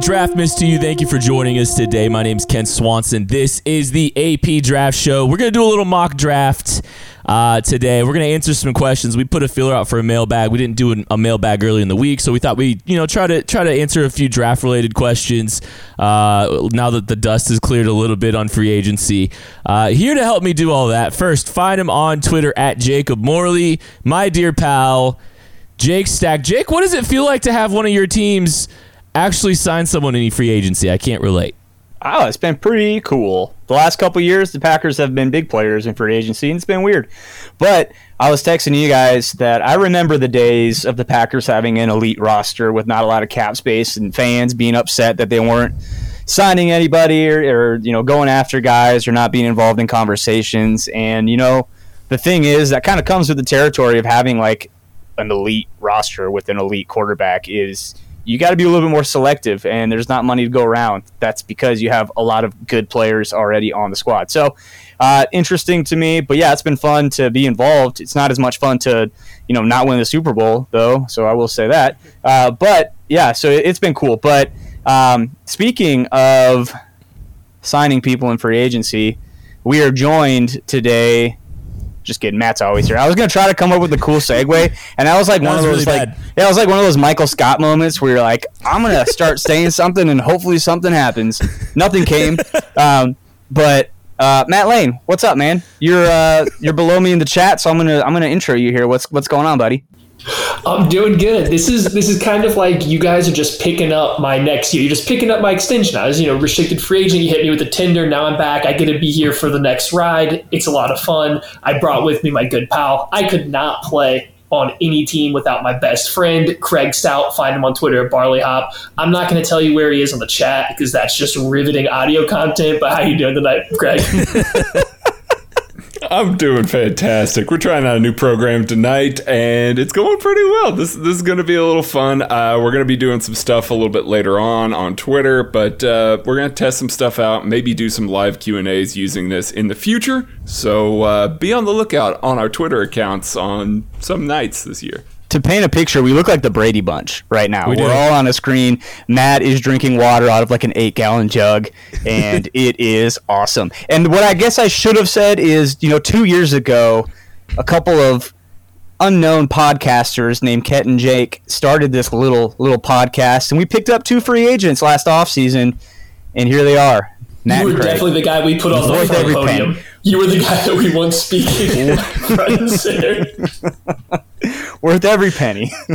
Draft miss to you. Thank you for joining us today. My name is Kent Swanson. This is the AP Draft Show. We're going to do a little mock draft uh, today. We're going to answer some questions. We put a filler out for a mailbag. We didn't do a mailbag early in the week, so we thought we, you know, try to try to answer a few draft related questions. Uh, now that the dust has cleared a little bit on free agency, uh, here to help me do all that. First, find him on Twitter at Jacob Morley, my dear pal. Jake Stack. Jake, what does it feel like to have one of your teams actually sign someone in free agency? I can't relate. Oh, it's been pretty cool. The last couple years, the Packers have been big players in free agency, and it's been weird. But I was texting you guys that I remember the days of the Packers having an elite roster with not a lot of cap space and fans being upset that they weren't signing anybody or, or you know going after guys or not being involved in conversations. And you know, the thing is that kind of comes with the territory of having like an elite roster with an elite quarterback is you got to be a little bit more selective and there's not money to go around. That's because you have a lot of good players already on the squad. So uh, interesting to me but yeah it's been fun to be involved. It's not as much fun to you know not win the super bowl though so i will say that. Uh, but yeah so it's been cool. But um, speaking of signing people in free agency we are joined today just kidding. Matt's always here. I was gonna try to come up with a cool segue, and that was like That one was of those really like bad. yeah, it was like one of those Michael Scott moments where you're like, I'm gonna start saying something, and hopefully something happens. Nothing came, um, but uh, Matt Lane, what's up, man? You're uh, you're below me in the chat, so I'm gonna I'm gonna intro you here. What's what's going on, buddy? I'm doing good. This is this is kind of like you guys are just picking up my next year. You're just picking up my extension. I was, you know, restricted free agent. You hit me with a tender. Now I'm back. I get to be here for the next ride. It's a lot of fun. I brought with me my good pal. I could not play on any team without my best friend, Craig Stout. Find him on Twitter at Barley Hop. I'm not going to tell you where he is on the chat because that's just riveting audio content. But how you doing tonight, Craig? I'm doing fantastic. We're trying out a new program tonight, and it's going pretty well. This this is going to be a little fun. Uh, we're going to be doing some stuff a little bit later on on Twitter, but uh, we're going to test some stuff out. Maybe do some live Q and A's using this in the future. So uh, be on the lookout on our Twitter accounts on some nights this year. To paint a picture, we look like the Brady Bunch right now. We We're all on a screen. Matt is drinking water out of like an eight gallon jug, and it is awesome. And what I guess I should have said is, you know, two years ago, a couple of unknown podcasters named Kent and Jake started this little little podcast, and we picked up two free agents last offseason, and here they are. Matt you were Craig. definitely the guy we put on the front podium. penny. You were the guy that we want speaking front and center. worth every penny.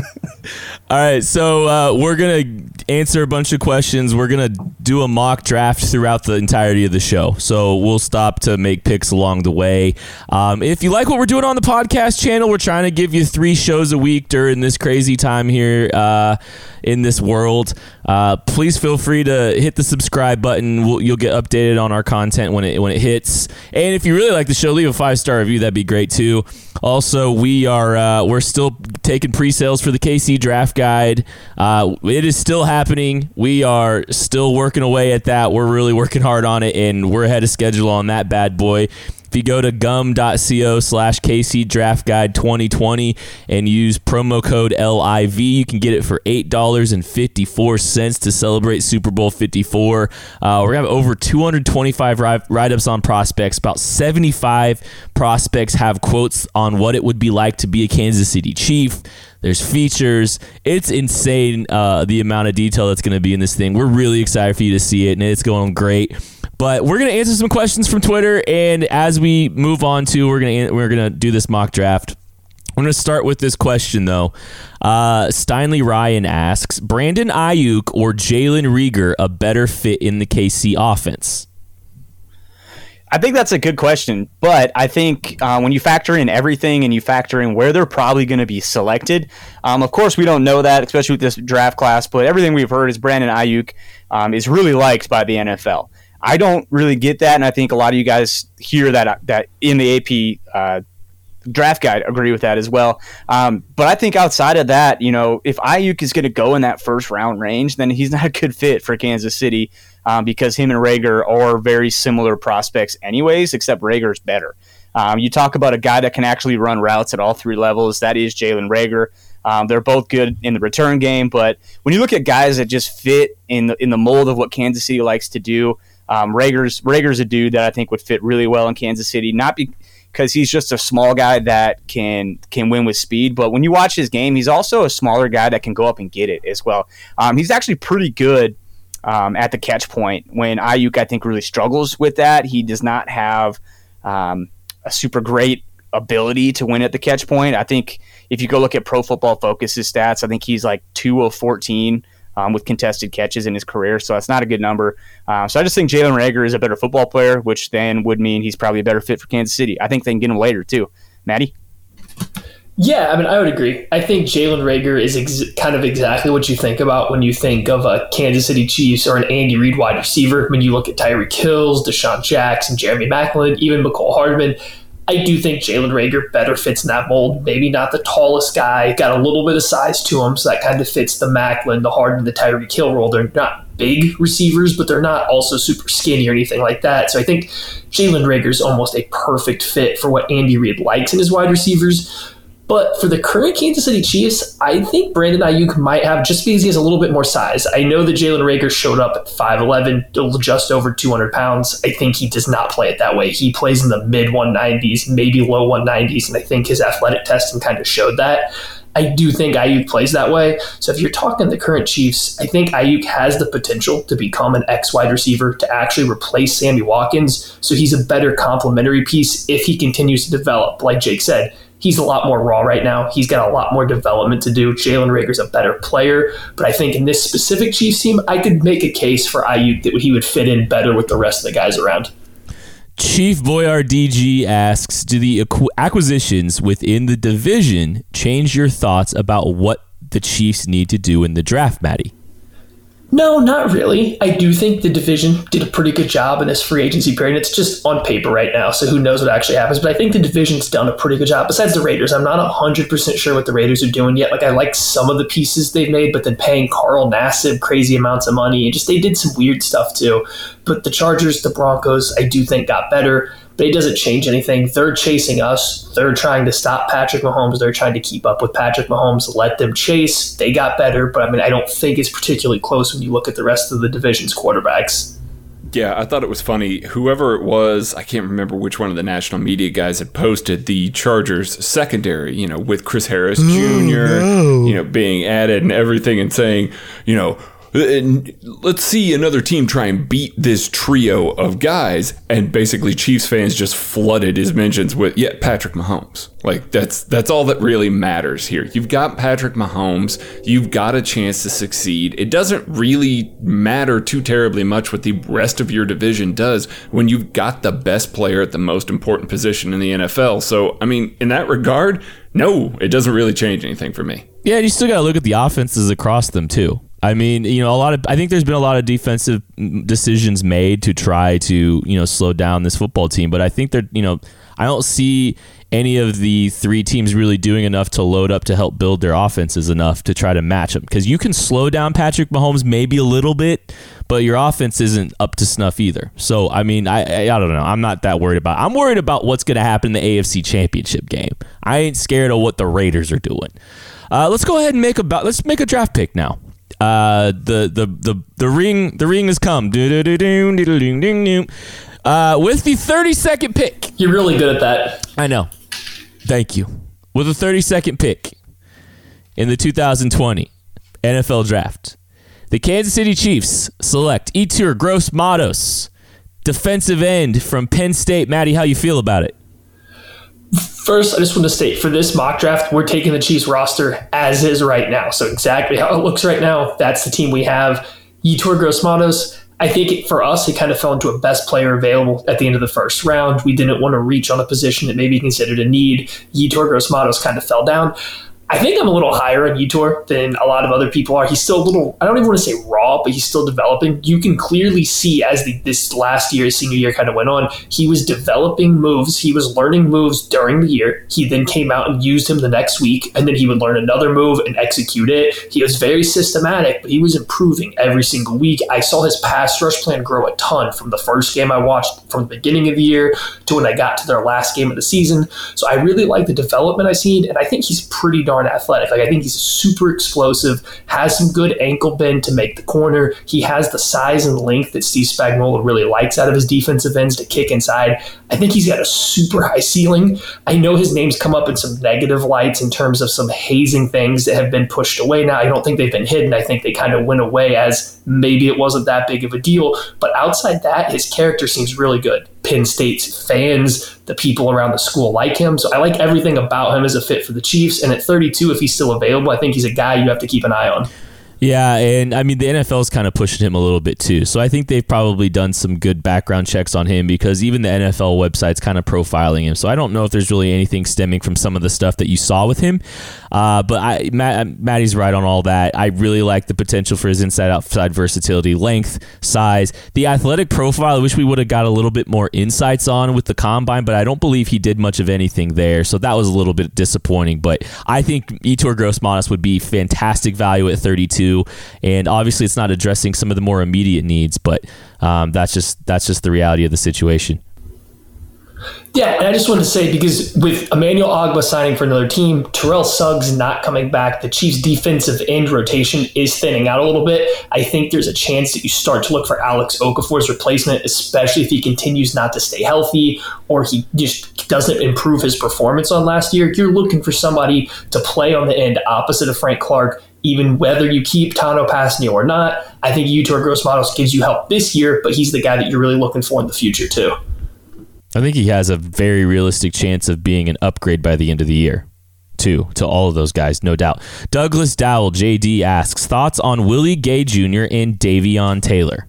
All right, so uh, we're gonna answer a bunch of questions. We're gonna do a mock draft throughout the entirety of the show. So we'll stop to make picks along the way. Um, if you like what we're doing on the podcast channel, we're trying to give you three shows a week during this crazy time here uh, in this world. Uh, please feel free to hit the subscribe button. We'll, you'll get updated on our content when it when it hits. And if you really like the show, leave a five star review. That'd be great too. Also, we are uh, we're still taking pre-sales for the KC Draft Guide. Uh, it is still happening. We are still working away at that. We're really working hard on it, and we're ahead of schedule on that bad boy. If you go to gum.co slash KC Draft Guide 2020 and use promo code LIV, you can get it for $8.54 to celebrate Super Bowl 54. Uh, we're going to have over 225 write ups on prospects. About 75 prospects have quotes on what it would be like to be a Kansas City Chief. There's features. It's insane uh, the amount of detail that's going to be in this thing. We're really excited for you to see it, and it's going great. But we're gonna answer some questions from Twitter, and as we move on to, we're gonna we're gonna do this mock draft. I'm to start with this question, though. Uh, Steinley Ryan asks Brandon Aiyuk or Jalen Reagor a better fit in the KC offense? I think that's a good question, but I think uh, when you factor in everything and you factor in where they're probably going to be selected, um, of course we don't know that, especially with this draft class. But everything we've heard is Brandon Aiyuk um, is really liked by the NFL. I don't really get that, and I think a lot of you guys hear that that in the AP uh, draft guide agree with that as well. Um, but I think outside of that, you know, if Aiyuk is going to go in that first round range, then he's not a good fit for Kansas City um, because him and Reagor are very similar prospects, anyways, except Reagor's better. Um, you talk about a guy that can actually run routes at all three levels. That is Jalen Reagor. Um, they're both good in the return game, but when you look at guys that just fit in the in the mold of what Kansas City likes to do, um, Reagor's Reagor's a dude that I think would fit really well in Kansas City. Not because he's just a small guy that can can win with speed. But when you watch his game, he's also a smaller guy that can go up and get it as well. Um, he's actually pretty good um, at the catch point. When Aiyuk, I think, really struggles with that. He does not have um, a super great ability to win at the catch point. I think if you go look at Pro Football Focus's stats, I think he's like two of fourteen um, with contested catches in his career. So that's not a good number. Uh, so I just think Jalen Reagor is a better football player, which then would mean he's probably a better fit for Kansas City. I think they can get him later too. Maddie? Yeah, I mean, I would agree. I think Jalen Reagor is ex- kind of exactly what you think about when you think of a Kansas City Chiefs or an Andy Reid wide receiver. When you look at Tyreek Hills, DeSean Jackson, Jeremy Maclin, even Mecole Hardman, I do think Jalen Reagor better fits in that mold. Maybe not the tallest guy, got a little bit of size to him, so that kind of fits the Maclin, the Hardman, the Tyreek Hill role. They're not big receivers, but they're not also super skinny or anything like that. So I think Jalen Reagor is almost a perfect fit for what Andy Reid likes in his wide receivers. But for the current Kansas City Chiefs, I think Brandon Aiyuk might have just because he has a little bit more size. I know that Jalen Reagor showed up at 5'11, just over 200 pounds. I think he does not play it that way. He plays in the mid 190s, maybe low 190s, and I think his athletic testing kind of showed that. I do think Aiyuk plays that way. So if you're talking the current Chiefs, I think Aiyuk has the potential to become an X wide receiver to actually replace Sammy Watkins. So he's a better complementary piece if he continues to develop. Like Jake said, he's a lot more raw right now. He's got a lot more development to do. Jalen Reagor's a better player, but I think in this specific Chiefs team, I could make a case for Aiyuk that he would fit in better with the rest of the guys around. Chief Boyar DG asks, do the acquisitions within the division change your thoughts about what the Chiefs need to do in the draft, Maddie? No, not really. I do think the division did a pretty good job in this free agency period. It's just on paper right now, so who knows what actually happens. But I think the division's done a pretty good job. Besides the Raiders, I'm not 100% sure what the Raiders are doing yet. Like, I like some of the pieces they've made, but then paying Carl Nassib crazy amounts of money, and just they did some weird stuff too. But the Chargers, the Broncos, I do think got better but it doesn't change anything. They're chasing us. They're trying to stop Patrick Mahomes. They're trying to keep up with Patrick Mahomes, let them chase. They got better, but I mean, I don't think it's particularly close when you look at the rest of the division's quarterbacks. Yeah, I thought it was funny. Whoever it was, I can't remember which one of the national media guys had posted the Chargers secondary, you know, with Chris Harris Jr., no. you know, being added and everything and saying, you know, let's see another team try and beat this trio of guys. And basically Chiefs fans just flooded his mentions with yeah Patrick Mahomes. Like that's that's all that really matters here. You've got Patrick Mahomes. You've got a chance to succeed. It doesn't really matter too terribly much what the rest of your division does when you've got the best player at the most important position in the NFL so I mean in that regard no it doesn't really change anything for me. Yeah you still got to look at the offenses across them too I mean, you know, a lot of I think there's been a lot of defensive decisions made to try to, you know, slow down this football team, but I think they're, you know, I don't see any of the three teams really doing enough to load up to help build their offenses enough to try to match them because you can slow down Patrick Mahomes maybe a little bit, but your offense isn't up to snuff either. So, I mean, I I, I don't know. I'm not that worried about. I'm worried about what's going to happen in the AFC Championship game. I ain't scared of what the Raiders are doing. Uh, let's go ahead and make about let's make a draft pick now. Uh, the the the the ring the ring has come. Uh, with the 30 second pick. You're really good at that. I know. Thank you. With the 30 second pick in the 2020 NFL Draft, the Kansas City Chiefs select Yetur Gross Matos, defensive end from Penn State. Maddie, how you feel about it? First, I just want to state for this mock draft, we're taking the Chiefs roster as is right now. So exactly how it looks right now, that's the team we have. Yetur Gross-Matos, I think for us, he kind of fell into a best player available at the end of the first round. We didn't want to reach on a position that maybe considered a need. Yetur Gross-Matos kind of fell down. I think I'm a little higher on Yetur than a lot of other people are. He's still a little, I don't even want to say raw, but he's still developing. You can clearly see as the, this last year, senior year kind of went on, he was developing moves. He was learning moves during the year. He then came out and used him the next week, and then he would learn another move and execute it. He was very systematic, but he was improving every single week. I saw his pass rush plan grow a ton from the first game I watched from the beginning of the year to when I got to their last game of the season. So I really like the development I seen, and I think he's pretty darn athletic. Like I think he's super explosive, has some good ankle bend to make the corner. He has the size and length that Steve Spagnuolo really likes out of his defensive ends to kick inside. I think he's got a super high ceiling. I know his name's come up in some negative lights in terms of some hazing things that have been pushed away now. I don't think they've been hidden. I think they kind of went away as maybe it wasn't that big of a deal. But outside that, his character seems really good. Penn State's fans, the people around the school like him. So I like everything about him as a fit for the Chiefs. And at 32, if he's still available, I think he's a guy you have to keep an eye on. Yeah, and I mean the NFL's kind of pushing him a little bit too. So I think they've probably done some good background checks on him because even the NFL website's kind of profiling him. So I don't know if there's really anything stemming from some of the stuff that you saw with him. Uh, but I, Matt, Maddie's right on all that. I really like the potential for his inside outside versatility, length, size, the athletic profile. I wish we would have got a little bit more insights on with the combine, but I don't believe he did much of anything there. So that was a little bit disappointing. But I think Yetur Gross-Matos would be fantastic value at 32 and obviously it's not addressing some of the more immediate needs, but um, that's just that's just the reality of the situation. Yeah, and I just wanted to say because with Emmanuel Ogbah signing for another team, Terrell Suggs not coming back, the Chiefs' defensive end rotation is thinning out a little bit. I think there's a chance that you start to look for Alex Okafor's replacement, especially if he continues not to stay healthy or he just doesn't improve his performance on last year. You're looking for somebody to play on the end opposite of Frank Clark even whether you keep Tanoh Kpassagnon or not. I think Yetur Gross-Matos gives you help this year, but he's the guy that you're really looking for in the future too. I think he has a very realistic chance of being an upgrade by the end of the year. Too, to all of those guys, no doubt. Douglas Dowell, JD asks thoughts on Willie Gay Jr. and Davion Taylor.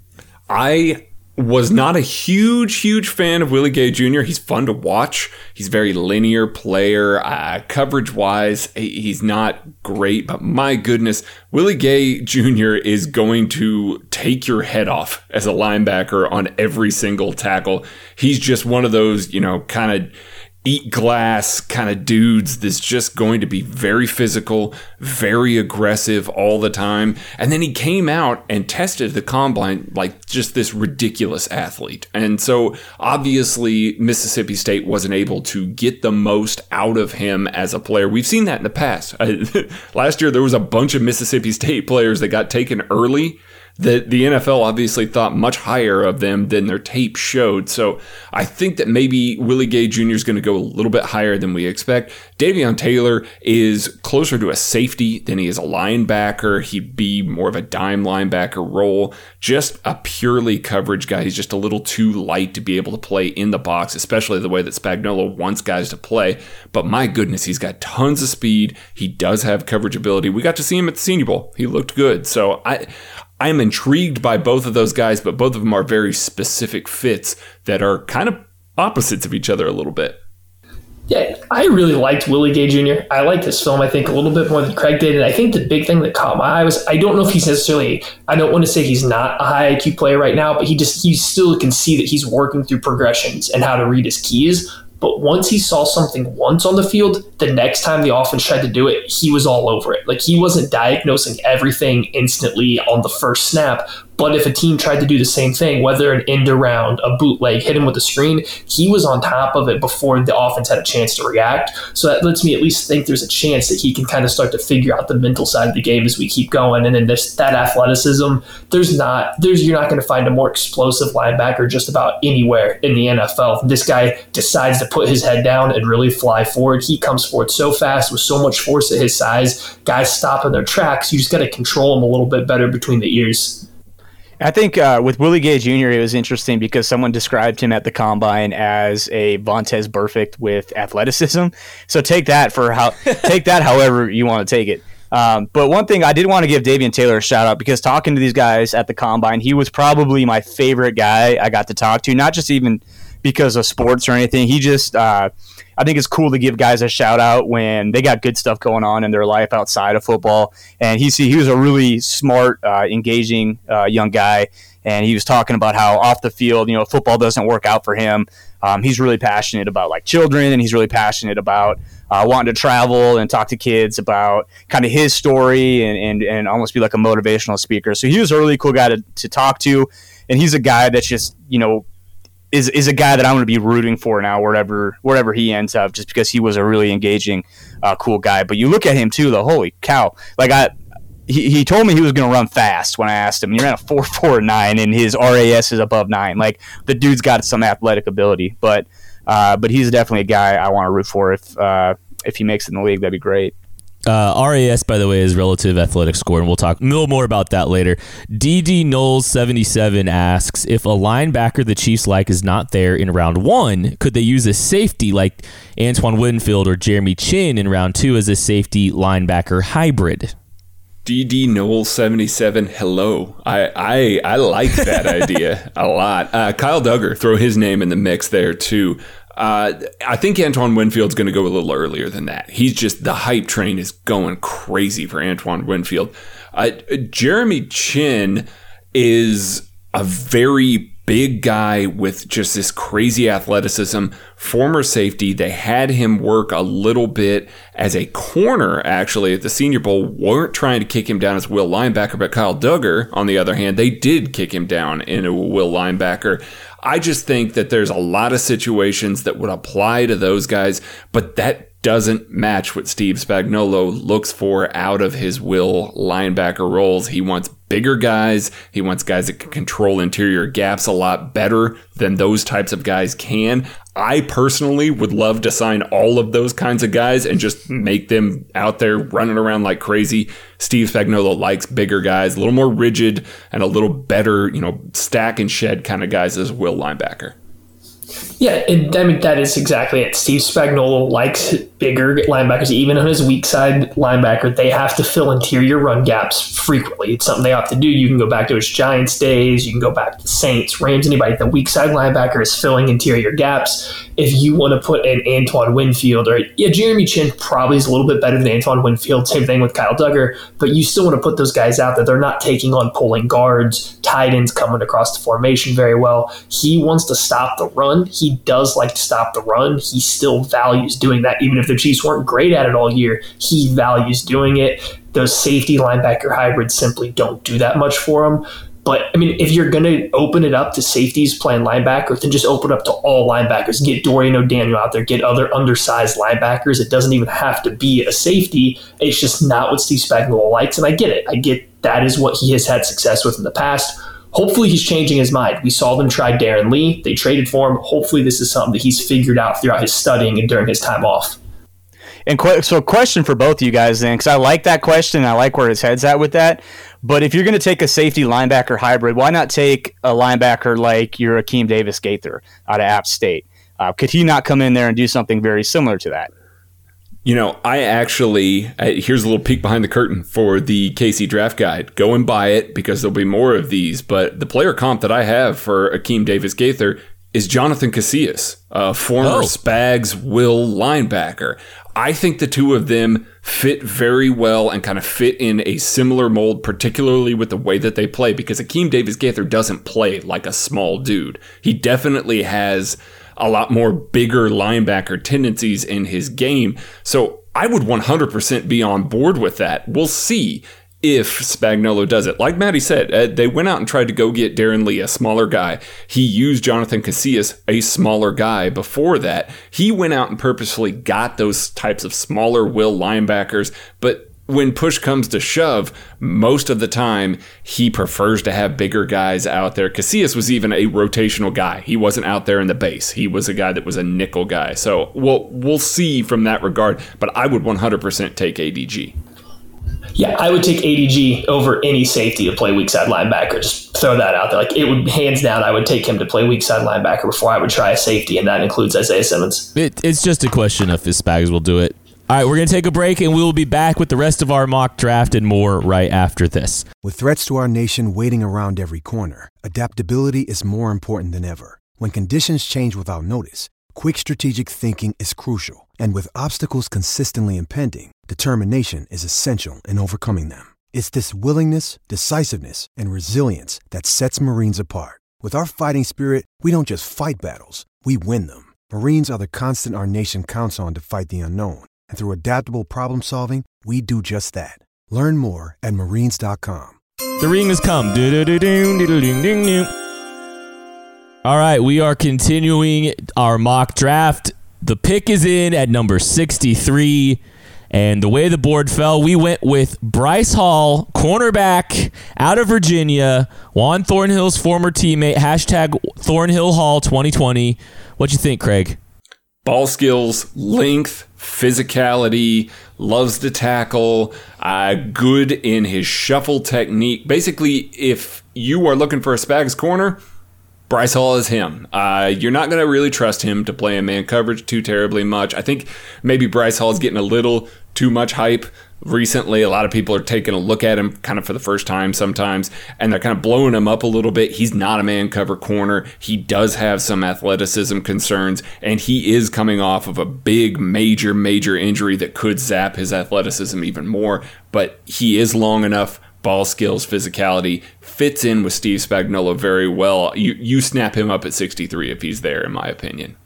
I was not a huge, huge fan of Willie Gay Jr. He's fun to watch. He's very linear player. Uh, coverage wise, he's not great, but my goodness, Willie Gay Jr. is going to take your head off as a linebacker on every single tackle. He's just one of those, you know, kind of eat glass kind of dudes that's just going to be very physical, very aggressive all the time. And then he came out and tested the combine like just this ridiculous athlete. And so obviously Mississippi State wasn't able to get the most out of him as a player. We've seen that in the past. Last year there was a bunch of Mississippi State players that got taken early that the NFL obviously thought much higher of them than their tape showed. So I think that maybe Willie Gay Jr. is going to go a little bit higher than we expect. Davion Taylor is closer to a safety than he is a linebacker. He'd be more of a dime linebacker role, just a purely coverage guy. He's just a little too light to be able to play in the box, especially the way that Spagnuolo wants guys to play. But my goodness, he's got tons of speed. He does have coverage ability. We got to see him at the Senior Bowl. He looked good. So I I am intrigued by both of those guys, but both of them are very specific fits that are kind of opposites of each other a little bit. Yeah, I really liked Willie Gay Jr. I liked his film, I think, a little bit more than Craig did. And I think the big thing that caught my eye was I don't know if he's necessarily, I don't want to say he's not a high IQ player right now, but he just, you still can see that he's working through progressions and how to read his keys. But once he saw something once on the field, the next time the offense tried to do it, he was all over it. Like he wasn't diagnosing everything instantly on the first snap, but if a team tried to do the same thing, whether an end around, a bootleg, hit him with a screen, he was on top of it before the offense had a chance to react. So that lets me at least think there's a chance that he can kind of start to figure out the mental side of the game as we keep going. And then this that athleticism, there's not there's you're not going to find a more explosive linebacker just about anywhere in the NFL. This guy decides to put his head down and really fly forward. He comes forward so fast with so much force at his size. Guys stop in their tracks. You just got to control him a little bit better between the ears. I think uh, with Willie Gay Jr., it was interesting because someone described him at the combine as a Vontaze Burfict with athleticism. So take that for how take that however you want to take it. Um, but one thing I did want to give Davion Taylor a shout out because talking to these guys at the combine, he was probably my favorite guy I got to talk to. Not just even because of sports or anything. He just uh, I think it's cool to give guys a shout out when they got good stuff going on in their life outside of football. And he see he was a really smart, uh, engaging uh, young guy, and he was talking about how off the field, you know, football doesn't work out for him. Um, he's really passionate about like children, and he's really passionate about uh, wanting to travel and talk to kids about kind of his story and, and, and almost be like a motivational speaker. So he was a really cool guy to, to talk to. And he's a guy that's just, you know, is is a guy that I'm going to be rooting for now wherever wherever he ends up, just because he was a really engaging, uh, cool guy. But you look at him too, the Holy cow! Like I, he, he told me he was going to run fast when I asked him. He ran a four four nine, and his RAS is above nine. Like the dude's got some athletic ability, but uh, but he's definitely a guy I want to root for. If uh, if he makes it in the league, that'd be great. Uh, RAS, by the way, is relative athletic score, and we'll talk a little more about that later. DD Knowles 77 asks If a linebacker the Chiefs like is not there in round one, could they use a safety like Antoine Winfield or Jeremy Chinn in round two as a safety linebacker hybrid? DD Knowles 77, hello. I, I, I like that idea a lot. Uh, Kyle Dugger, throw his name in the mix there too. Uh, I think Antoine Winfield's going to go a little earlier than that. He's just the hype train is going crazy for Antoine Winfield. Uh, Jeremy Chinn is a very big guy with just this crazy athleticism, former safety. They had him work a little bit as a corner, actually, at the Senior Bowl. weren't trying to kick him down as will linebacker, but Kyle Dugger, on the other hand, they did kick him down in a will linebacker. I just think that there's a lot of situations that would apply to those guys, but that doesn't match what Steve Spagnuolo looks for out of his will linebacker roles. He wants bigger guys. He wants guys that can control interior gaps a lot better than those types of guys can. I personally would love to sign all of those kinds of guys and just make them out there running around like crazy. Steve Spagnuolo likes bigger guys, a little more rigid and a little better, you know, stack and shed kind of guys as will linebacker. Yeah, and I mean that is exactly it. Steve Spagnuolo likes bigger linebackers, even on his weak side linebacker. They have to fill interior run gaps frequently. It's something they have to do. You can go back to his Giants days. You can go back to Saints, Rams, anybody. The weak side linebacker is filling interior gaps. If you want to put an Antoine Winfield or yeah, Jeremy Chinn probably is a little bit better than Antoine Winfield. Same thing with Kyle Dugger, but you still want to put those guys out there. They're not taking on pulling guards, tight ends coming across the formation very well. He wants to stop the run. He does like to stop the run. He still values doing that, even if the Chiefs weren't great at it all year. He values doing it. Those safety linebacker hybrids simply don't do that much for him. But I mean, if you're going to open it up to safeties playing linebacker, then just open up to all linebackers. Get Dorian O'Daniel out there. Get other undersized linebackers. It doesn't even have to be a safety. It's just not what Steve Spagnuolo likes, and I get it. I get that is what he has had success with in the past. Hopefully, he's changing his mind. We saw them try Darron Lee. They traded for him. Hopefully, this is something that he's figured out throughout his studying and during his time off. And qu- so, a question for both of you guys then, because I like that question. I like where his head's at with that. But if you're going to take a safety linebacker hybrid, why not take a linebacker like your Akeem Davis Gaither out of App State? Uh, could he not come in there and do something very similar to that? You know, I actually, here's a little peek behind the curtain for the KC draft guide. Go and buy it because there'll be more of these. But the player comp that I have for Akeem Davis Gaither is Jonathan Casillas, a former oh. Spags will linebacker. I think the two of them fit very well and kind of fit in a similar mold, particularly with the way that they play, because Akeem Davis Gaither doesn't play like a small dude. He definitely has a lot more bigger linebacker tendencies in his game. So I would 100% be on board with that. We'll see if Spagnuolo does it. Like Maddie said, uh, they went out and tried to go get Darron Lee, a smaller guy. He used Jonathan Casillas, a smaller guy, before that. He went out and purposefully got those types of smaller will linebackers, but when push comes to shove, most of the time he prefers to have bigger guys out there. Casillas was even a rotational guy. He wasn't out there in the base. He was a guy that was a nickel guy. So we'll we'll see from that regard. But I would 100% take ADG. Yeah, I would take ADG over any safety to play weak side linebacker. Just throw that out there. Like it would hands down, I would take him to play weak side linebacker before I would try a safety, and that includes Isaiah Simmons. It, it's just a question of if Spags will do it. All right, we're going to take a break and we will be back with the rest of our mock draft and more right after this. With threats to our nation waiting around every corner, adaptability is more important than ever. When conditions change without notice, quick strategic thinking is crucial. And with obstacles consistently impending, determination is essential in overcoming them. It's this willingness, decisiveness, and resilience that sets Marines apart. With our fighting spirit, we don't just fight battles, we win them. Marines are the constant our nation counts on to fight the unknown. And through adaptable problem solving, we do just that. Learn more at marines.com. The ring has come. All right, we are continuing our mock draft. The pick is in at number 63. And the way the board fell, we went with Bryce Hall, cornerback out of Virginia, Juan Thornhill's former teammate, hashtag Thornhill Hall 2020. What you think, Craig? Ball skills, length, physicality, loves to tackle, uh, good in his shuffle technique. Basically, if you are looking for a Spags corner, Bryce Hall is him. Uh, you're not going to really trust him to play in man coverage too terribly much. I think maybe Bryce Hall is getting a little too much hype recently. A lot of people are taking a look at him kind of for the first time sometimes, and they're kind of blowing him up a little bit. He's not a man cover corner. He does have some athleticism concerns, and he is coming off of a big, major, major injury that could zap his athleticism even more. But he is long enough. Ball skills, physicality fits in with Steve Spagnuolo very well. You you snap him up at 63 if he's there, in my opinion.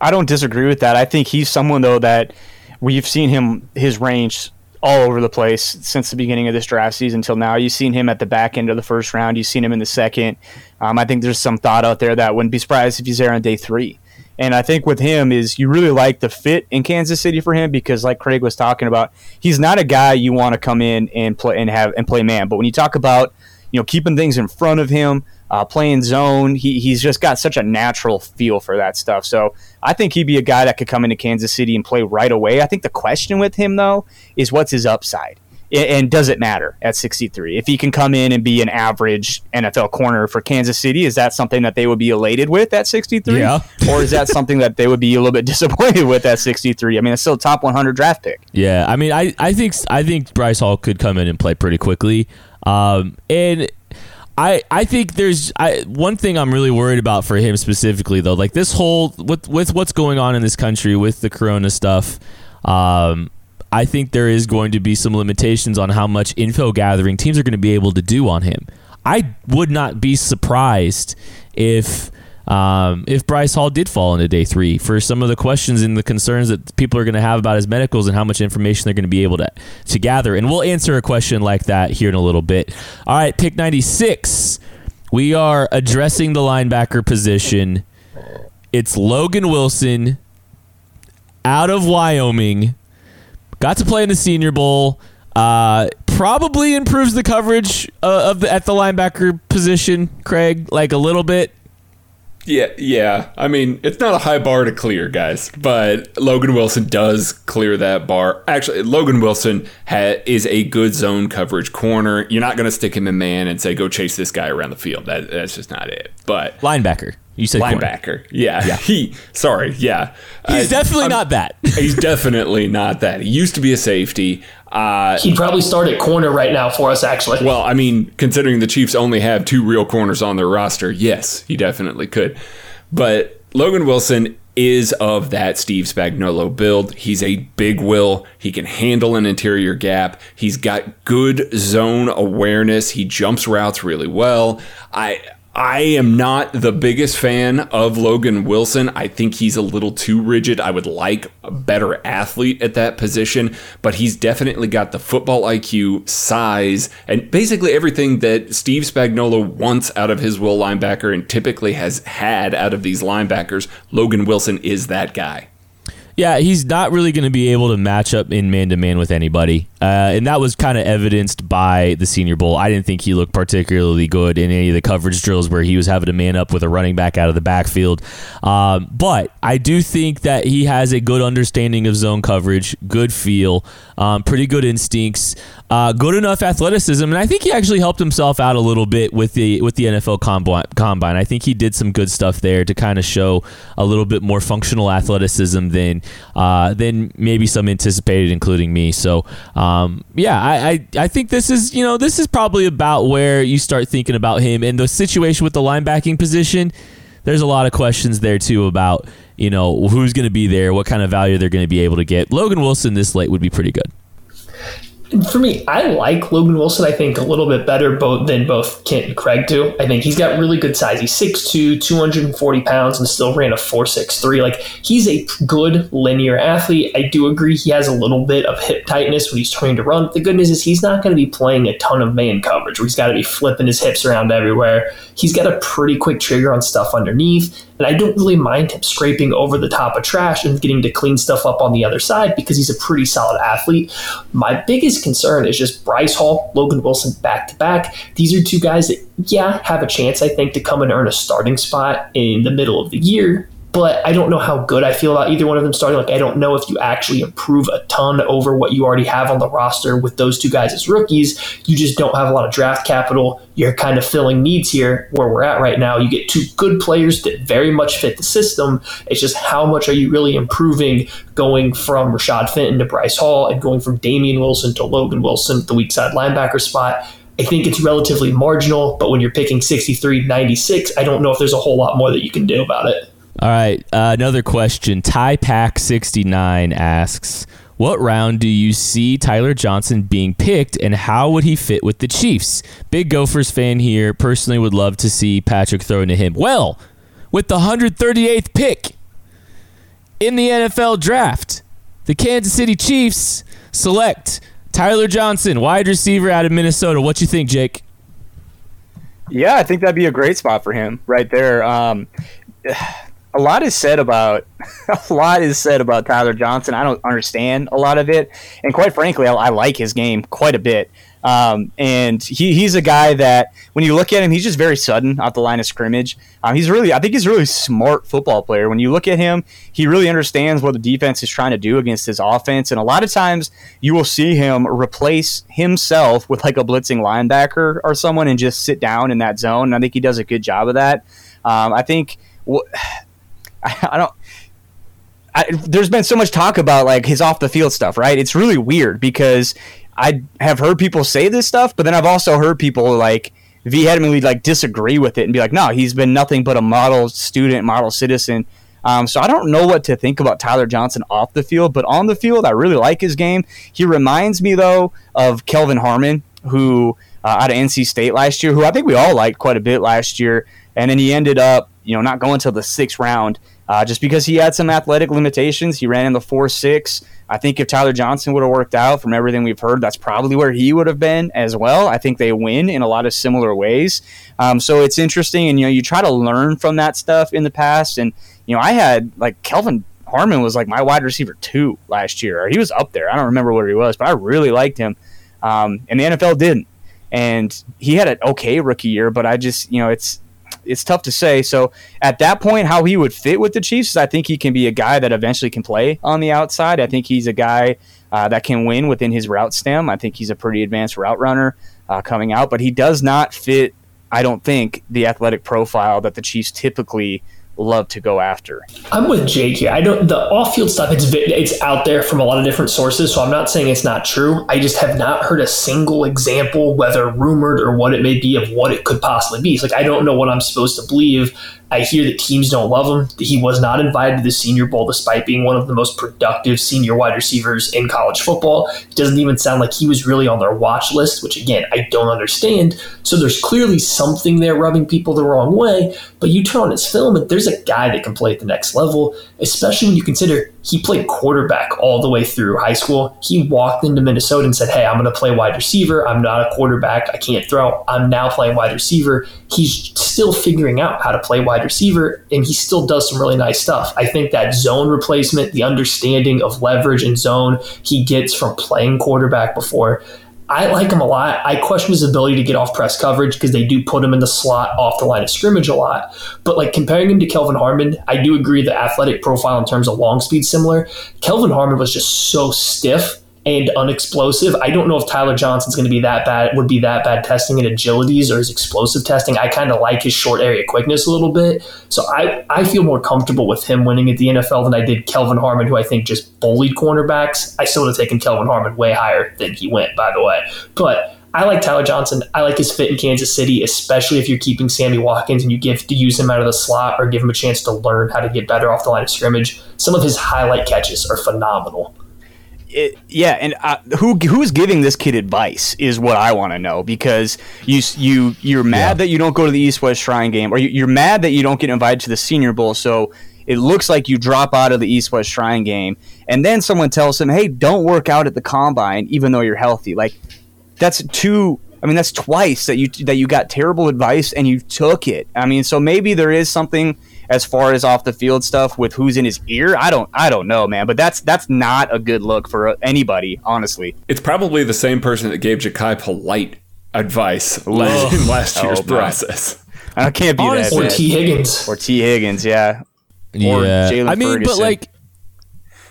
I don't disagree with that. I think he's someone though that we've seen him his range all over the place since the beginning of this draft season until now. You've seen him at the back end of the first round. You've seen him in the second. Um, I think there's some thought out there that wouldn't be surprised if he's there on day three. And I think with him is you really like the fit in Kansas City for him because, like Craig was talking about, he's not a guy you want to come in and play and have and play man. But when you talk about you know keeping things in front of him, uh, playing zone. He, he's just got such a natural feel for that stuff. So I think he'd be a guy that could come into Kansas City and play right away. I think the question with him, though, is what's his upside? And does it matter at 63? If he can come in and be an average NFL corner for Kansas City, is that something that they would be elated with at 63? Yeah. or is that something that they would be a little bit disappointed with at 63? I mean, it's still a top 100 draft pick. Yeah, I mean, I, I think I think Bryce Hall could come in and play pretty quickly. Um, and I, I think there's I, one thing I'm really worried about for him specifically though, like this whole with with what's going on in this country with the corona stuff. Um, I think there is going to be some limitations on how much info gathering teams are going to be able to do on him. I would not be surprised if um, if Bryce Hall did fall into day three for some of the questions and the concerns that people are going to have about his medicals and how much information they're going to be able to, to gather. And we'll answer a question like that here in a little bit. All right, pick 96. We are addressing the linebacker position. It's Logan Wilson out of Wyoming. Got to play in the Senior Bowl. Uh, probably improves the coverage uh, of the, at the linebacker position, Craig, like a little bit. Yeah, yeah. I mean, it's not a high bar to clear, guys, but Logan Wilson does clear that bar. Actually, Logan Wilson ha- is a good zone coverage corner. You're not going to stick him in man and say, go chase this guy around the field. That, that's just not it. But linebacker. You said linebacker. Corner. Yeah. yeah. He, sorry. Yeah. He's uh, definitely I'm, not that. he's definitely not that. He used to be a safety. Uh, He'd probably start at corner right now for us, actually. Well, I mean, considering the Chiefs only have two real corners on their roster, yes, he definitely could. But Logan Wilson is of that Steve Spagnuolo build. He's a big will. He can handle an interior gap. He's got good zone awareness. He jumps routes really well. I I am not the biggest fan of Logan Wilson. I think he's a little too rigid. I would like a better athlete at that position, but he's definitely got the football IQ, size, and basically everything that Steve Spagnuolo wants out of his will linebacker and typically has had out of these linebackers. Logan Wilson is that guy. Yeah, he's not really going to be able to match up in man to man with anybody. Uh, and that was kind of evidenced by the Senior Bowl. I didn't think he looked particularly good in any of the coverage drills where he was having to man up with a running back out of the backfield. Um, but I do think that he has a good understanding of zone coverage, good feel, um, pretty good instincts, uh, good enough athleticism, and I think he actually helped himself out a little bit with the with the NFL combine. I think he did some good stuff there to kind of show a little bit more functional athleticism than uh, than maybe some anticipated, including me. So. Um, yeah, I, I, I think this is you know this is probably about where you start thinking about him and the situation with the linebacking position. There's a lot of questions there too about you know who's going to be there, what kind of value they're going to be able to get. Logan Wilson this late would be pretty good for me, I like Logan Wilson. I think a little bit better both than both Kent and Craig do. I think he's got really good size. He's 6'2", 240 pounds, and still ran a 4.63. Like he's a good linear athlete. I do agree he has a little bit of hip tightness when he's trying to run. The good news is he's not going to be playing a ton of man coverage where he's got to be flipping his hips around everywhere. He's got a pretty quick trigger on stuff underneath. And I don't really mind him scraping over the top of trash and getting to clean stuff up on the other side because he's a pretty solid athlete. My biggest concern is just Bryce Hall, Logan Wilson back to back. These are two guys that, yeah, have a chance, I think, to come and earn a starting spot in the middle of the year but I don't know how good I feel about either one of them starting. Like, I don't know if you actually improve a ton over what you already have on the roster with those two guys as rookies. You just don't have a lot of draft capital. You're kind of filling needs here where we're at right now. You get two good players that very much fit the system. It's just how much are you really improving going from Rashad Fenton to Bryce Hall and going from Damien Wilson to Logan Wilson, the weak side linebacker spot? I think it's relatively marginal, but when you're picking 63 96, I don't know if there's a whole lot more that you can do about it. All right, uh, another question. Ty Pack 69 asks, what round do you see Tyler Johnson being picked, and how would he fit with the Chiefs? Big Gophers fan here. Personally, would love to see Patrick throw into him. Well, with the 138th pick in the NFL draft, the Kansas City Chiefs select Tyler Johnson, wide receiver out of Minnesota. What you think, Jake? Yeah, I think that'd be a great spot for him right there. Um, a lot is said about a lot is said about Tyler Johnson. I don't understand a lot of it, and quite frankly, I, I like his game quite a bit. Um, and he, he's a guy that when you look at him, he's just very sudden off the line of scrimmage. Um, he's really, I think he's a really smart football player. When you look at him, he really understands what the defense is trying to do against his offense. And a lot of times you will see him replace himself with like a blitzing linebacker or someone and just sit down in that zone. And I think he does a good job of that. Um, I think. I, don't. I, there's been so much talk about like his off the field stuff, right? It's really weird because I have heard people say this stuff, but then I've also heard people like vehemently like disagree with it and be like, no, he's been nothing but a model student, model citizen. Um, so I don't know what to think about Tyler Johnson off the field, but on the field, I really like his game. He reminds me though of Kelvin Harmon, who uh, out of NC State last year, who I think we all liked quite a bit last year, and then he ended up you know, not going to the sixth round uh, just because he had some athletic limitations. He ran in the four six. I think if Tyler Johnson would have worked out, from everything we've heard, that's probably where he would have been as well. I think they win in a lot of similar ways. Um, so it's interesting, and you know, you try to learn from that stuff in the past. And you know, I had like Kelvin Harmon was like my wide receiver two last year. Or he was up there. I don't remember where he was, but I really liked him. Um, and the NFL didn't. And he had an okay rookie year, but I just, you know, it's it's tough to say. So at that point, how he would fit with the Chiefs, I think he can be a guy that eventually can play on the outside. I think he's a guy uh, that can win within his route stem. I think he's a pretty advanced route runner uh, coming out, but he does not fit. I don't think the athletic profile that the Chiefs typically love to go after. I'm with Jake here. I don't the off-field stuff. It's it's out there from a lot of different sources, so I'm not saying it's not true. I just have not heard a single example, whether rumored or what it may be, of what it could possibly be. It's like I don't know what I'm supposed to believe I hear that teams don't love him. That he was not invited to the Senior Bowl despite being one of the most productive senior wide receivers in college football. It doesn't even sound like he was really on their watch list, which again, I don't understand. So there's clearly something there rubbing people the wrong way. But you turn on his film, and there's a guy that can play at the next level, especially when you consider he played quarterback all the way through high school. He walked into Minnesota and said, Hey, I'm going to play wide receiver. I'm not a quarterback. I can't throw. I'm now playing wide receiver. He's still figuring out how to play wide receiver, and he still does some really nice stuff. I think that zone replacement, the understanding of leverage and zone he gets from playing quarterback before, I like him a lot. I question his ability to get off press coverage because they do put him in the slot off the line of scrimmage a lot. But like comparing him to Kelvin Harmon, I do agree the athletic profile in terms of long speed similar. Kelvin Harmon was just so stiff and unexplosive. I don't know if Tyler Johnson's going to be that bad, would be that bad testing in agilities or his explosive testing. I kind of like his short area quickness a little bit. So I, I feel more comfortable with him winning at the NFL than I did Kelvin Harmon, who I think just bullied cornerbacks. I still would have taken Kelvin Harmon way higher than he went, by the way. But I like Tyler Johnson. I like his fit in Kansas City, especially if you're keeping Sammy Watkins and you give to use him out of the slot or give him a chance to learn how to get better off the line of scrimmage. Some of his highlight catches are phenomenal it, yeah, and uh, who who's giving this kid advice is what I want to know because you you you're mad yeah. that you don't go to the East West Shrine game, or you, are mad that you don't get invited to the Senior Bowl. So it looks like you drop out of the East West Shrine game, and then someone tells him, "Hey, don't work out at the combine, even though you're healthy." Like that's two. I mean, that's twice that you that you got terrible advice and you took it. I mean, so maybe there is something as far as off the field stuff with who's in his ear, I don't I don't know, man. But that's that's not a good look for uh, anybody, honestly. It's probably the same person that gave Jachai Polite advice last, in last oh, year's oh, process. I can't be Honestly, that. Or Tee Higgins. Or Tee Higgins, yeah. Yeah. I mean, Ferguson. but like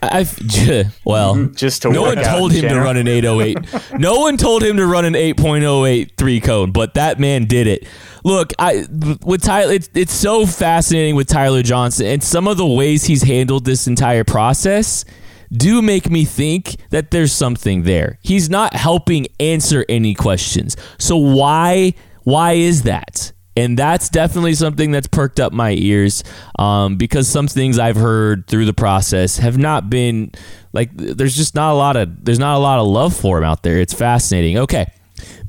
I've well, mm-hmm. just to no one told him to run an 808. no one told him to run an 8.083 cone, but that man did it. Look, I with Tyler, it's, it's so fascinating with Tyler Johnson and some of the ways he's handled this entire process do make me think that there's something there. He's not helping answer any questions. So why why is that? And that's definitely something that's perked up my ears um, because some things I've heard through the process have not been like there's just not a lot of there's not a lot of love for him out there. It's fascinating. Okay,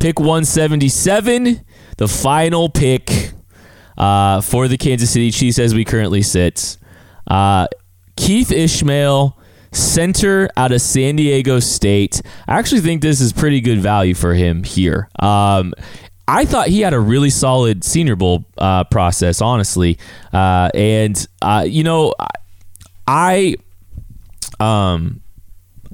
pick 177, the final pick uh, for the Kansas City Chiefs as we currently sit. Uh, Keith Ismael, center out of San Diego State. I actually think this is pretty good value for him here. Um, I thought he had a really solid Senior Bowl uh, process, honestly, uh, and uh, you know, I, um,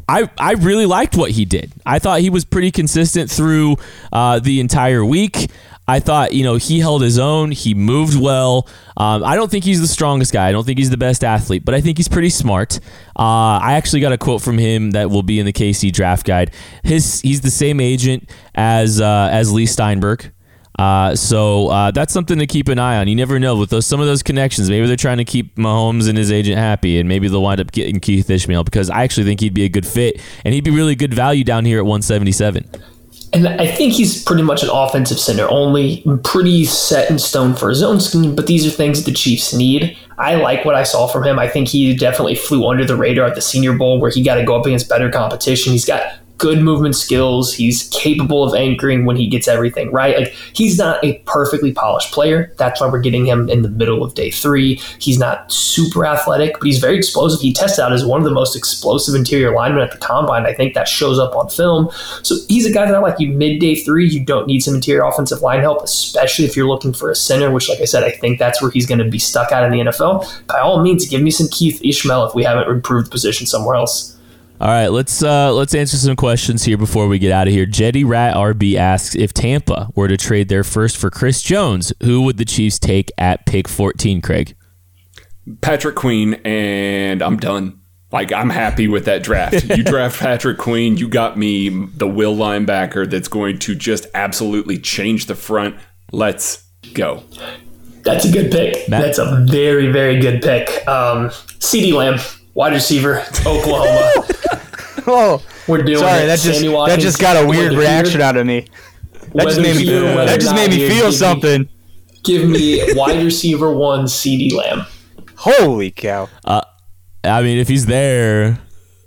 I I really liked what he did. I thought he was pretty consistent through uh, the entire week. I thought, you know, he held his own. He moved well. Um, I don't think he's the strongest guy. I don't think he's the best athlete, but I think he's pretty smart. Uh, I actually got a quote from him that will be in the KC draft guide. His he's the same agent as uh, as Leigh Steinberg. Uh, so uh, that's something to keep an eye on. You never know with those some of those connections. Maybe they're trying to keep Mahomes and his agent happy, and maybe they'll wind up getting Keith Ismael because I actually think he'd be a good fit and he'd be really good value down here at 177. And I think he's pretty much an offensive center only, pretty set in stone for his own scheme, but these are things that the Chiefs need. I like what I saw from him. I think he definitely flew under the radar at the Senior Bowl where he got to go up against better competition. He's got good movement skills. He's capable of anchoring when he gets everything right. Like he's not a perfectly polished player. That's why we're getting him in the middle of day three. He's not super athletic, but he's very explosive. He tested out as one of the most explosive interior linemen at the combine. I think that shows up on film. So he's a guy that I like you mid day three. You don't need some interior offensive line help, especially if you're looking for a center, which, like I said, I think that's where he's going to be stuck out in the NFL. By all means, give me some Keith Ismael if we haven't improved position somewhere else. All right, let's uh, let's answer some questions here before we get out of here. Jetty Rat RB asks if Tampa were to trade their first for Chris Jones, who would the Chiefs take at pick 14, Craig? Patrick Queen, and I'm done. Like I'm happy with that draft. you draft Patrick Queen, you got me the will linebacker that's going to just absolutely change the front. Let's go. That's a good pick. Matt? That's a very very good pick. Um, CeeDee Lamb, wide receiver, Oklahoma. oh, we're doing sorry. It. That just that just got a weird reaction out of me. That just made me that just made me feel something. give me wide receiver one, CeeDee Lamb. Holy cow! Uh, I mean, if he's there,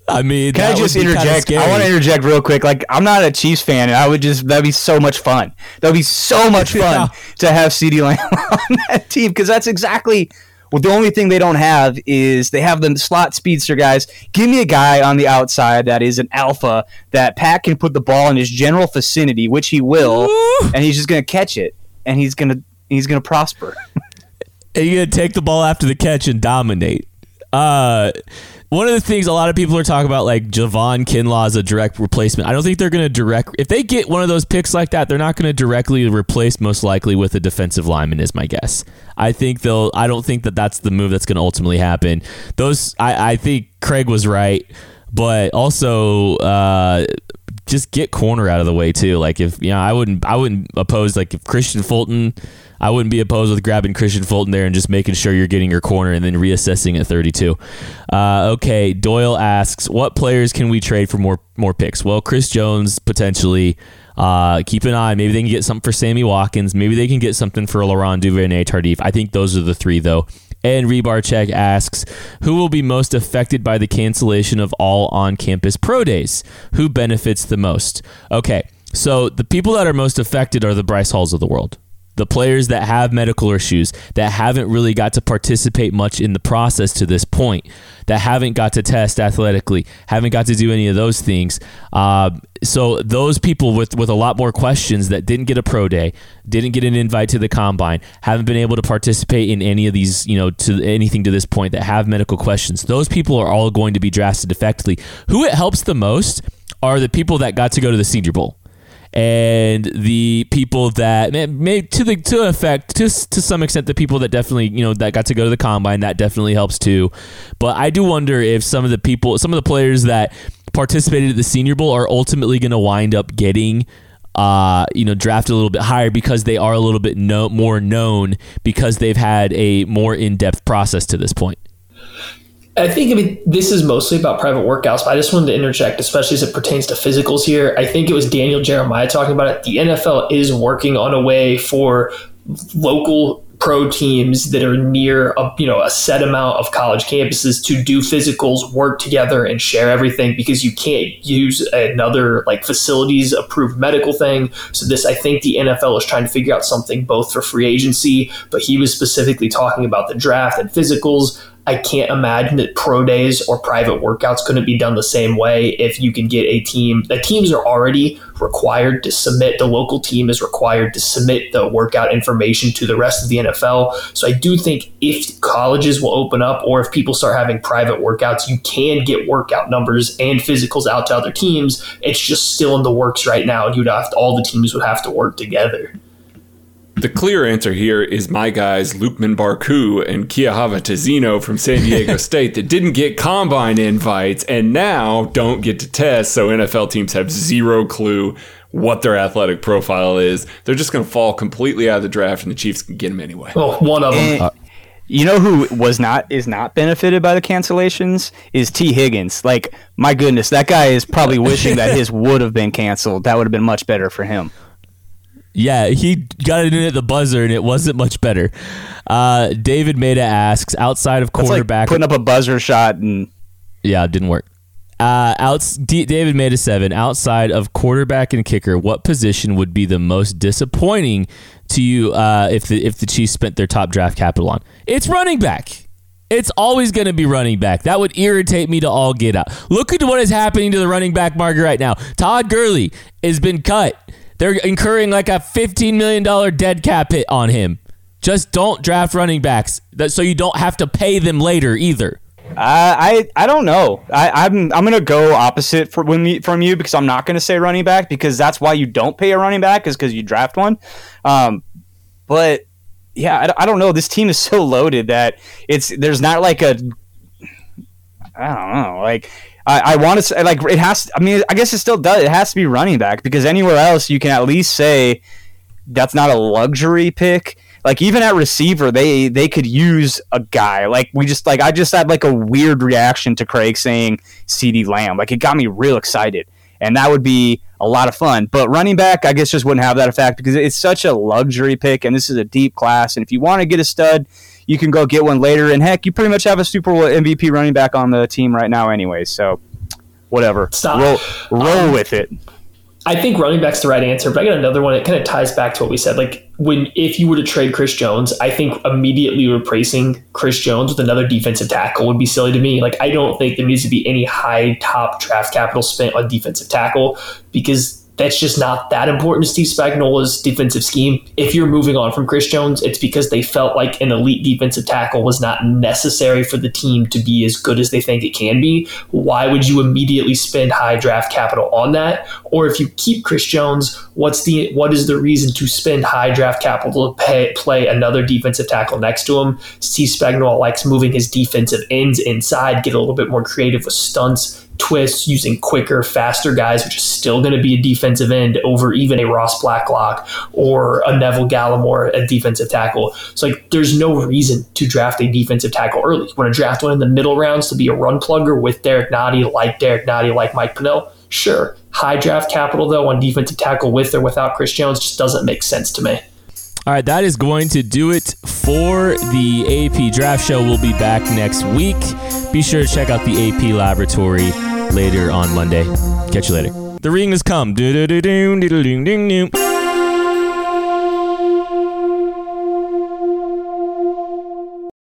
I mean, can I just interject? I want to interject real quick. Like, I'm not a Chiefs fan, and I would just that'd be so much fun. That'd be so much fun yeah. to have CeeDee Lamb on that team because that's exactly Well, the only thing they don't have is they have the slot speedster guys. Give me a guy on the outside that is an alpha that Pat can put the ball in his general vicinity, which he will, and he's just going to catch it, and he's going to he's going to prosper. and you're gonna take the ball after the catch and dominate. Uh, one of the things a lot of people are talking about, like Javon Kinlaw is a direct replacement. I don't think they're going to direct. If they get one of those picks like that, they're not going to directly replace, most likely, with a defensive lineman. Is my guess. I think they'll. I don't think that that's the move that's going to ultimately happen. Those. I, I think Craig was right, but also. Uh, just get corner out of the way too. Like if you know, I wouldn't I wouldn't oppose like if Kristian Fulton I wouldn't be opposed with grabbing Kristian Fulton there and just making sure you're getting your corner and then reassessing at 32. Uh, okay, Doyle asks, what players can we trade for more more picks? Well, Chris Jones potentially. Uh, keep an eye. Maybe they can get something for Sammy Watkins. Maybe they can get something for Laurent Duvernay Tardif. I think those are the three though. And Rebar asks, who will be most affected by the cancellation of all on-campus pro days? Who benefits the most? Okay, so the people that are most affected are the Bryce Halls of the world the players that have medical issues that haven't really got to participate much in the process to this point that haven't got to test athletically haven't got to do any of those things. Uh, so those people with with a lot more questions that didn't get a pro day didn't get an invite to the combine haven't been able to participate in any of these you know to anything to this point that have medical questions those people are all going to be drafted effectively. Who it helps the most are the people that got to go to the senior bowl and the people that may, to the to effect to to some extent the people that definitely you know that got to go to the combine that definitely helps too. But I do wonder if some of the people, some of the players that participated at the Senior Bowl are ultimately going to wind up getting. Uh, you know, drafted a little bit higher because they are a little bit no, more known because they've had a more in-depth process to this point. I think I mean this is mostly about private workouts, but I just wanted to interject, especially as it pertains to physicals here. I think it was Daniel Jeremiah talking about it. The NFL is working on a way for local pro teams that are near a you know a set amount of college campuses to do physicals, work together, and share everything because you can't use another like facilities approved medical thing. So this, I think, the NFL is trying to figure out something both for free agency, but he was specifically talking about the draft and physicals. I can't imagine that pro days or private workouts couldn't be done the same way if you can get a team. The teams are already required to submit, the local team is required to submit the workout information to the rest of the NFL. So I do think if colleges will open up or if people start having private workouts, you can get workout numbers and physicals out to other teams. It's just still in the works right now. You'd have to, all the teams would have to work together. The clear answer here is my guys Luqman Barcoo and Kyahva Tezino from San Diego State that didn't get combine invites and now don't get to test, so NFL teams have zero clue what their athletic profile is. They're just going to fall completely out of the draft, and the Chiefs can get them anyway. Oh, one of them. Uh, you know who was not is not benefited by the cancellations is Tee Higgins. Like my goodness, that guy is probably wishing that his would have been canceled. That would have been much better for him. Yeah, he got it in at the buzzer, and it wasn't much better. Uh, David Maida asks, outside of quarterback, like putting up a buzzer shot, and yeah, it didn't work. Uh, outs, D- David made a seven. Outside of quarterback and kicker, what position would be the most disappointing to you uh, if the if the Chiefs spent their top draft capital on? It's running back. It's always going to be running back. That would irritate me to all get out. Look at what is happening to the running back market right now. Todd Gurley has been cut. They're incurring like a $15 million dead cap hit on him. Just don't draft running backs so you don't have to pay them later either. Uh, I I don't know. I, I'm I'm gonna go opposite for when from you because I'm not gonna say running back because that's why you don't pay a running back is because you draft one. Um, but yeah, I, I don't know. This team is so loaded that it's there's not like a I don't know like I, I want to say like it has. I mean, I guess it still does. It has to be running back because anywhere else you can at least say that's not a luxury pick. Like even at receiver, they they could use a guy. Like we just like I just had like a weird reaction to Craig saying CeeDee Lamb. Like it got me real excited, and that would be a lot of fun. But running back, I guess just wouldn't have that effect because it's such a luxury pick, and this is a deep class. And if you want to get a stud, you can go get one later. And heck, you pretty much have a Super Bowl MVP running back on the team right now, anyway. So whatever, Stop. roll roll um, with it. I think running back's the right answer, but I got another one. It kind of ties back to what we said. Like when if you were to trade Chris Jones, I think immediately replacing Chris Jones with another defensive tackle would be silly to me. Like I don't think there needs to be any high top draft capital spent on defensive tackle because that's just not that important to Steve Spagnuolo's defensive scheme. If you're moving on from Chris Jones, it's because they felt like an elite defensive tackle was not necessary for the team to be as good as they think it can be. Why would you immediately spend high draft capital on that? Or if you keep Chris Jones, what's the what is the reason to spend high draft capital to pay, play another defensive tackle next to him? Steve Spagnuolo likes moving his defensive ends inside, get a little bit more creative with stunts twists using quicker, faster guys, which is still going to be a defensive end over even a Ross Blacklock or a Neville Gallimore at defensive tackle. So like there's no reason to draft a defensive tackle early. You want to draft one in the middle rounds to be a run plugger with Derrick Nnadi, like Derrick Nnadi, like Mike Pennel. Sure. High draft capital though on defensive tackle with or without Chris Jones just doesn't make sense to me. All right, that is going to do it for the AP Draft Show. We'll be back next week. Be sure to check out the AP Laboratory later on Monday. Catch you later. The ring has come.